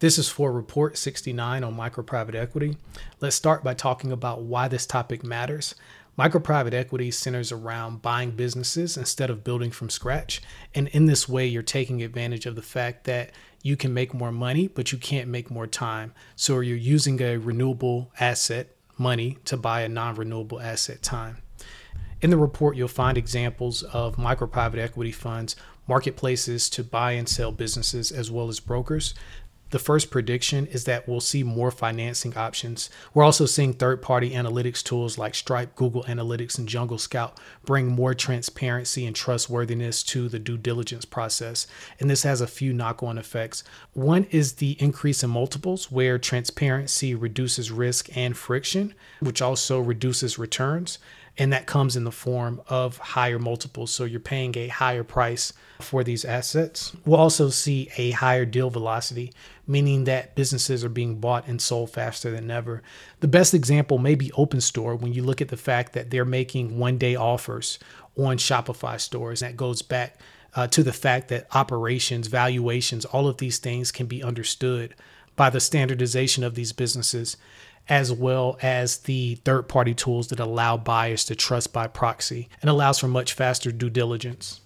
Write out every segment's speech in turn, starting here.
This is for Report 69 on micro private equity. Let's start by talking about why this topic matters. Micro private equity centers around buying businesses instead of building from scratch. And in this way, you're taking advantage of the fact that you can make more money, but you can't make more time. So you're using a renewable asset, money, to buy a non renewable asset, time. In the report, you'll find examples of micro private equity funds, marketplaces to buy and sell businesses, as well as brokers the first prediction is that we'll see more financing options. We're also seeing third party analytics tools like Stripe, Google Analytics, and Jungle Scout bring more transparency and trustworthiness to the due diligence process. And this has a few knock on effects. One is the increase in multiples, where transparency reduces risk and friction, which also reduces returns and that comes in the form of higher multiples. So you're paying a higher price for these assets. We'll also see a higher deal velocity, meaning that businesses are being bought and sold faster than ever. The best example may be OpenStore when you look at the fact that they're making one day offers on Shopify stores. That goes back uh, to the fact that operations, valuations, all of these things can be understood by the standardization of these businesses as well as the third party tools that allow buyers to trust by proxy and allows for much faster due diligence.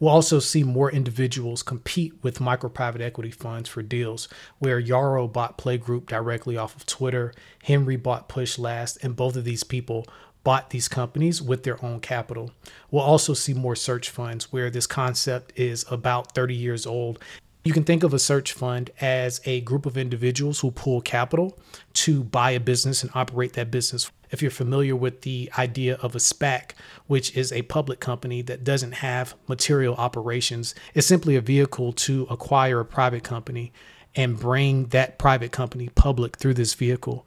We'll also see more individuals compete with micro private equity funds for deals, where Yarrow bought Playgroup directly off of Twitter, Henry bought Push Last, and both of these people bought these companies with their own capital. We'll also see more search funds where this concept is about 30 years old you can think of a search fund as a group of individuals who pool capital to buy a business and operate that business. If you're familiar with the idea of a SPAC, which is a public company that doesn't have material operations, it's simply a vehicle to acquire a private company and bring that private company public through this vehicle.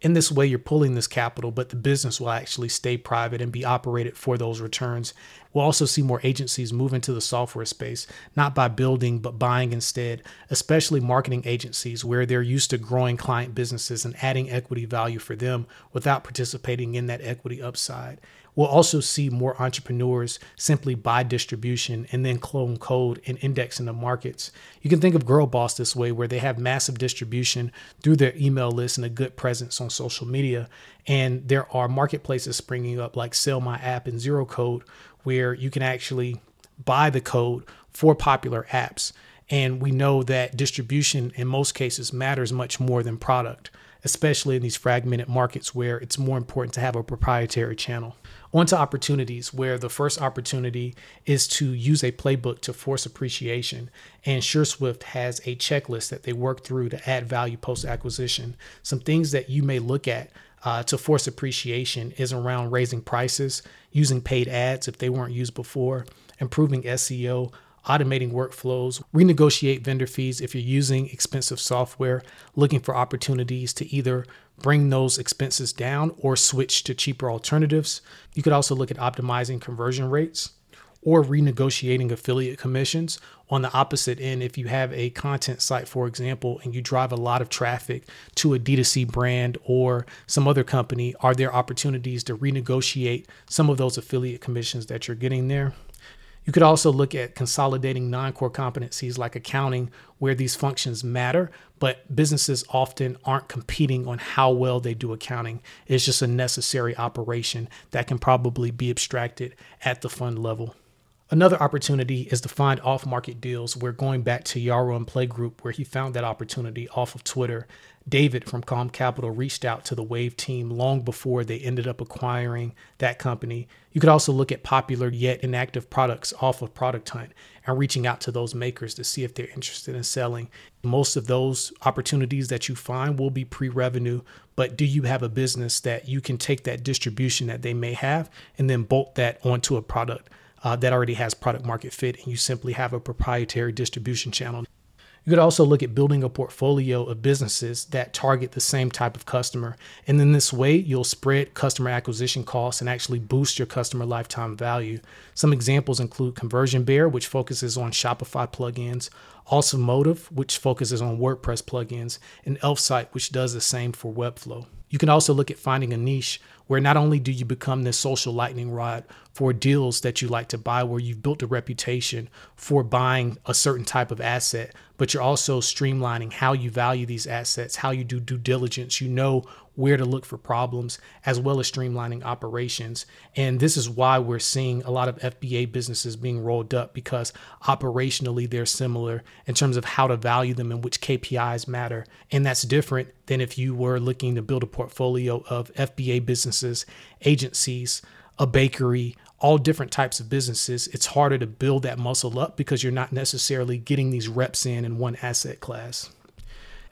In this way, you're pulling this capital, but the business will actually stay private and be operated for those returns. We'll also see more agencies move into the software space, not by building, but buying instead, especially marketing agencies where they're used to growing client businesses and adding equity value for them without participating in that equity upside. We'll also see more entrepreneurs simply buy distribution and then clone code and index in the markets. You can think of Girlboss this way, where they have massive distribution through their email list and a good presence on social media. And there are marketplaces springing up like Sell My App and Zero Code, where you can actually buy the code for popular apps. And we know that distribution in most cases matters much more than product, especially in these fragmented markets where it's more important to have a proprietary channel. On to opportunities, where the first opportunity is to use a playbook to force appreciation. And SureSwift has a checklist that they work through to add value post acquisition. Some things that you may look at uh, to force appreciation is around raising prices, using paid ads if they weren't used before, improving SEO, automating workflows, renegotiate vendor fees if you're using expensive software, looking for opportunities to either bring those expenses down or switch to cheaper alternatives. You could also look at optimizing conversion rates or renegotiating affiliate commissions. On the opposite end, if you have a content site, for example, and you drive a lot of traffic to a D2C brand or some other company, are there opportunities to renegotiate some of those affiliate commissions that you're getting there? You could also look at consolidating non core competencies like accounting, where these functions matter, but businesses often aren't competing on how well they do accounting. It's just a necessary operation that can probably be abstracted at the fund level. Another opportunity is to find off market deals. We're going back to Yarrow and Playgroup, where he found that opportunity off of Twitter. David from Calm Capital reached out to the Wave team long before they ended up acquiring that company. You could also look at popular yet inactive products off of Product Hunt and reaching out to those makers to see if they're interested in selling. Most of those opportunities that you find will be pre revenue, but do you have a business that you can take that distribution that they may have and then bolt that onto a product? uh, that already has product market fit and you simply have a proprietary distribution channel. You could also look at building a portfolio of businesses that target the same type of customer. And in this way, you'll spread customer acquisition costs and actually boost your customer lifetime value. Some examples include Conversion Bear, which focuses on Shopify plugins, Awesomotive, which focuses on WordPress plugins, and Elfsight, which does the same for Webflow. You can also look at finding a niche where not only do you become this social lightning rod for deals that you like to buy, where you've built a reputation for buying a certain type of asset, but you're also streamlining how you value these assets, how you do due diligence. You know where to look for problems, as well as streamlining operations. And this is why we're seeing a lot of FBA businesses being rolled up because operationally they're similar in terms of how to value them and which KPIs matter. And that's different than if you were looking to build a portfolio of FBA businesses, agencies, a bakery, all different types of businesses, it's harder to build that muscle up because you're not necessarily getting these reps in in one asset class.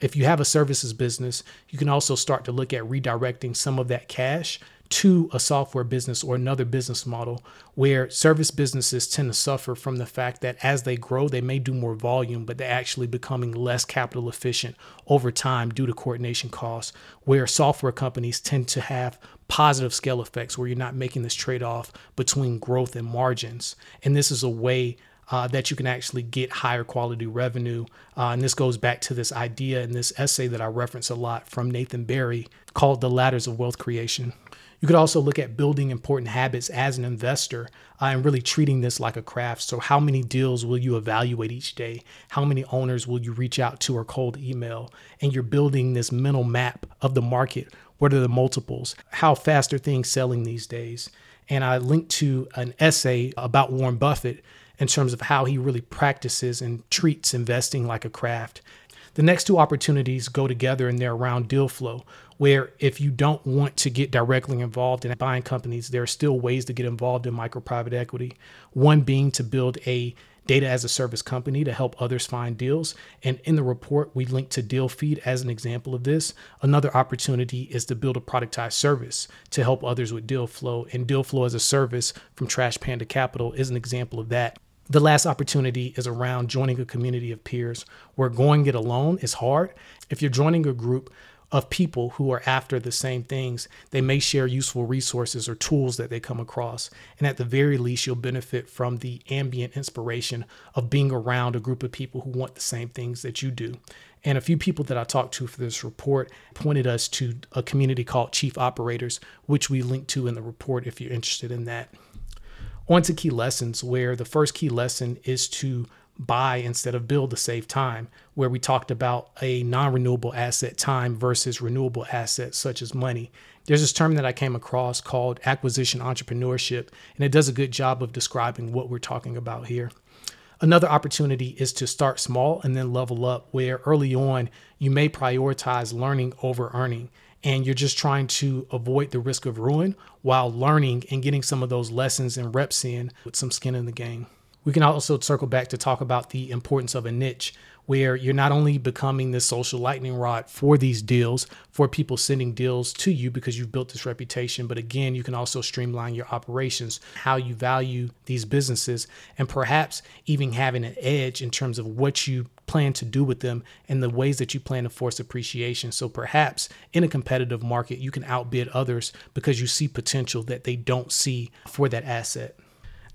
If you have a services business, you can also start to look at redirecting some of that cash to a software business or another business model where service businesses tend to suffer from the fact that as they grow, they may do more volume, but they're actually becoming less capital efficient over time due to coordination costs. Where software companies tend to have positive scale effects where you're not making this trade off between growth and margins. And this is a way uh, that you can actually get higher quality revenue. Uh, and this goes back to this idea in this essay that I reference a lot from Nathan Barry called The Ladders of Wealth Creation. You could also look at building important habits as an investor uh, and really treating this like a craft. So, how many deals will you evaluate each day? How many owners will you reach out to or cold email? And you're building this mental map of the market. What are the multiples? How fast are things selling these days? And I linked to an essay about Warren Buffett in terms of how he really practices and treats investing like a craft. The next two opportunities go together and they're around deal flow, where if you don't want to get directly involved in buying companies, there are still ways to get involved in micro private equity. One being to build a data as a service company to help others find deals. And in the report, we link to DealFeed as an example of this. Another opportunity is to build a productized service to help others with deal flow. And deal flow as a service from Trash Panda Capital is an example of that. The last opportunity is around joining a community of peers where going it alone is hard. If you're joining a group of people who are after the same things, they may share useful resources or tools that they come across. And at the very least, you'll benefit from the ambient inspiration of being around a group of people who want the same things that you do. And a few people that I talked to for this report pointed us to a community called Chief Operators, which we link to in the report if you're interested in that on to key lessons, where the first key lesson is to buy instead of build to save time, where we talked about a non renewable asset time versus renewable assets such as money. There's this term that I came across called acquisition entrepreneurship, and it does a good job of describing what we're talking about here. Another opportunity is to start small and then level up, where early on you may prioritize learning over earning and you're just trying to avoid the risk of ruin while learning and getting some of those lessons and reps in with some skin in the game. We can also circle back to talk about the importance of a niche where you're not only becoming this social lightning rod for these deals, for people sending deals to you because you've built this reputation, but again, you can also streamline your operations, how you value these businesses, and perhaps even having an edge in terms of what you plan to do with them and the ways that you plan to force appreciation. So perhaps in a competitive market, you can outbid others because you see potential that they don't see for that asset.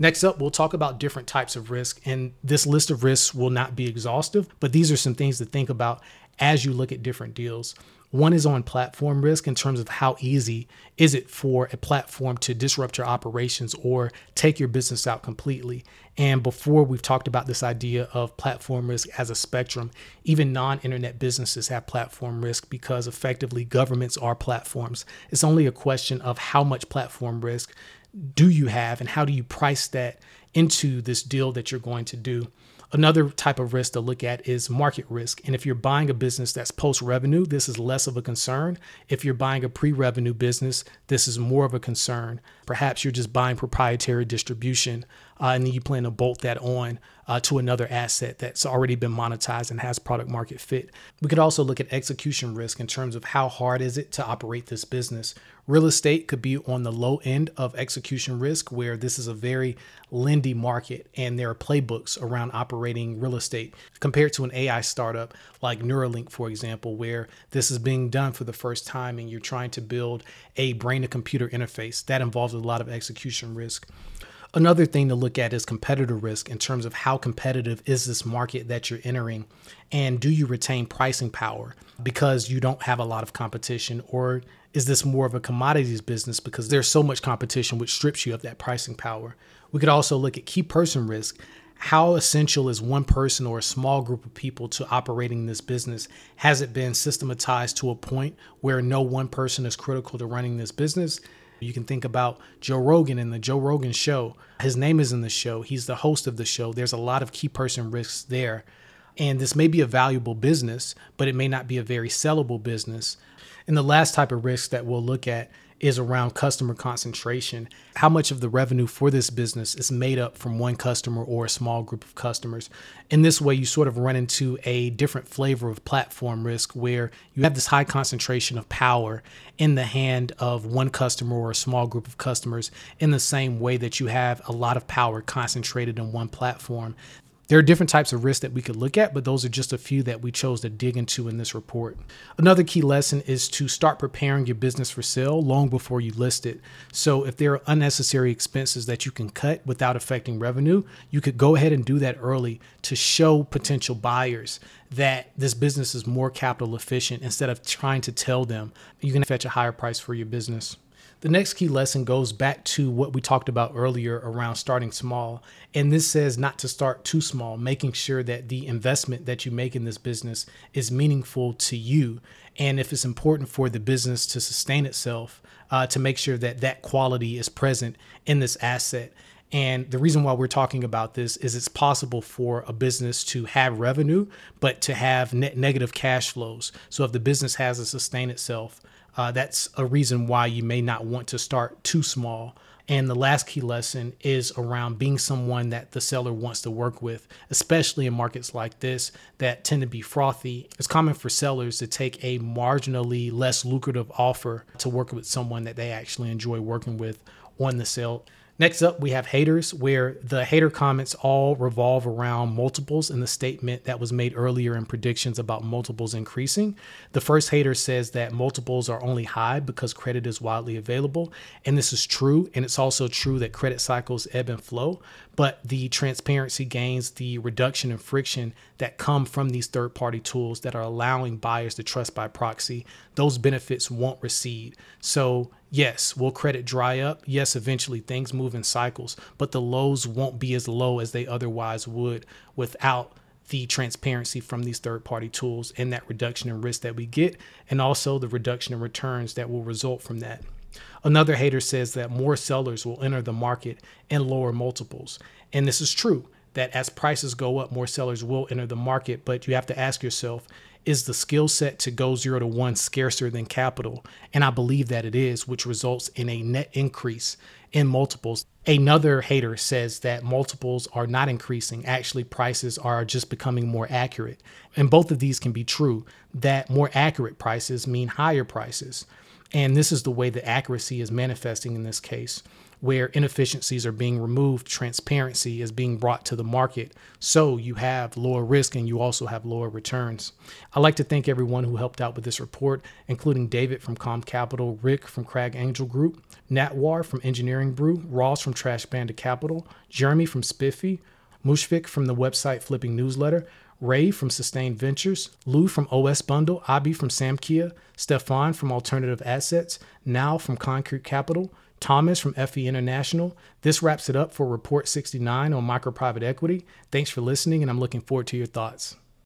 Next up, we'll talk about different types of risk. And this list of risks will not be exhaustive, but these are some things to think about as you look at different deals. One is on platform risk in terms of how easy is it for a platform to disrupt your operations or take your business out completely. And before we've talked about this idea of platform risk as a spectrum, even non internet businesses have platform risk because effectively governments are platforms. It's only a question of how much platform risk do you have and how do you price that into this deal that you're going to do? Another type of risk to look at is market risk. And if you're buying a business that's post revenue, this is less of a concern. If you're buying a pre revenue business, this is more of a concern. Perhaps you're just buying proprietary distribution uh, and then you plan to bolt that on uh, to another asset that's already been monetized and has product market fit. We could also look at execution risk in terms of how hard is it to operate this business. Real estate could be on the low end of execution risk, where this is a very lendy market and there are playbooks around operating real estate compared to an AI startup like Neuralink, for example, where this is being done for the first time and you're trying to build a brain to computer interface. That involves a lot of execution risk. Another thing to look at is competitor risk in terms of how competitive is this market that you're entering and do you retain pricing power because you don't have a lot of competition or is this more of a commodities business because there's so much competition which strips you of that pricing power? We could also look at key person risk. how essential is one person or a small group of people to operating this business? Has it been systematized to a point where no one person is critical to running this business? You can think about Joe Rogan and the Joe Rogan show. His name is in the show. He's the host of the show. There's a lot of key person risks there. And this may be a valuable business, but it may not be a very sellable business. And the last type of risk that we'll look at is around customer concentration. How much of the revenue for this business is made up from one customer or a small group of customers? In this way, you sort of run into a different flavor of platform risk where you have this high concentration of power in the hand of one customer or a small group of customers in the same way that you have a lot of power concentrated in one platform. There are different types of risks that we could look at, but those are just a few that we chose to dig into in this report. Another key lesson is to start preparing your business for sale long before you list it. So, if there are unnecessary expenses that you can cut without affecting revenue, you could go ahead and do that early to show potential buyers that this business is more capital efficient instead of trying to tell them you can fetch a higher price for your business. The next key lesson goes back to what we talked about earlier around starting small. And this says not to start too small, making sure that the investment that you make in this business is meaningful to you. And if it's important for the business to sustain itself, uh, to make sure that that quality is present in this asset. And the reason why we're talking about this is it's possible for a business to have revenue, but to have net negative cash flows. So if the business has to sustain itself, uh, that's a reason why you may not want to start too small. And the last key lesson is around being someone that the seller wants to work with, especially in markets like this that tend to be frothy. It's common for sellers to take a marginally less lucrative offer to work with someone that they actually enjoy working with on the sale. Next up, we have haters, where the hater comments all revolve around multiples in the statement that was made earlier in predictions about multiples increasing. The first hater says that multiples are only high because credit is widely available. And this is true. And it's also true that credit cycles ebb and flow. But the transparency gains, the reduction in friction that come from these third party tools that are allowing buyers to trust by proxy, those benefits won't recede. So, Yes, will credit dry up? Yes, eventually things move in cycles, but the lows won't be as low as they otherwise would without the transparency from these third party tools and that reduction in risk that we get, and also the reduction in returns that will result from that. Another hater says that more sellers will enter the market and lower multiples. And this is true that as prices go up, more sellers will enter the market, but you have to ask yourself is the skill set to go zero to one scarcer than capital? And I believe that it is, which results in a net increase in multiples. Another hater says that multiples are not increasing. Actually, prices are just becoming more accurate. And both of these can be true, that more accurate prices mean higher prices. And this is the way the accuracy is manifesting in this case where inefficiencies are being removed, transparency is being brought to the market. So you have lower risk and you also have lower returns. I'd like to thank everyone who helped out with this report, including David from Calm Capital, Rick from Crag Angel Group, Natwar from Engineering Brew, Ross from Trash Panda Capital, Jeremy from Spiffy, Mushfiq from the website Flipping Newsletter, Ray from Sustained Ventures, Lou from OS Bundle, Abi from Samkia, Stefan from Alternative Assets, Now from Concrete Capital, Thomas from FE International. This wraps it up for Report 69 on micro private equity. Thanks for listening, and I'm looking forward to your thoughts.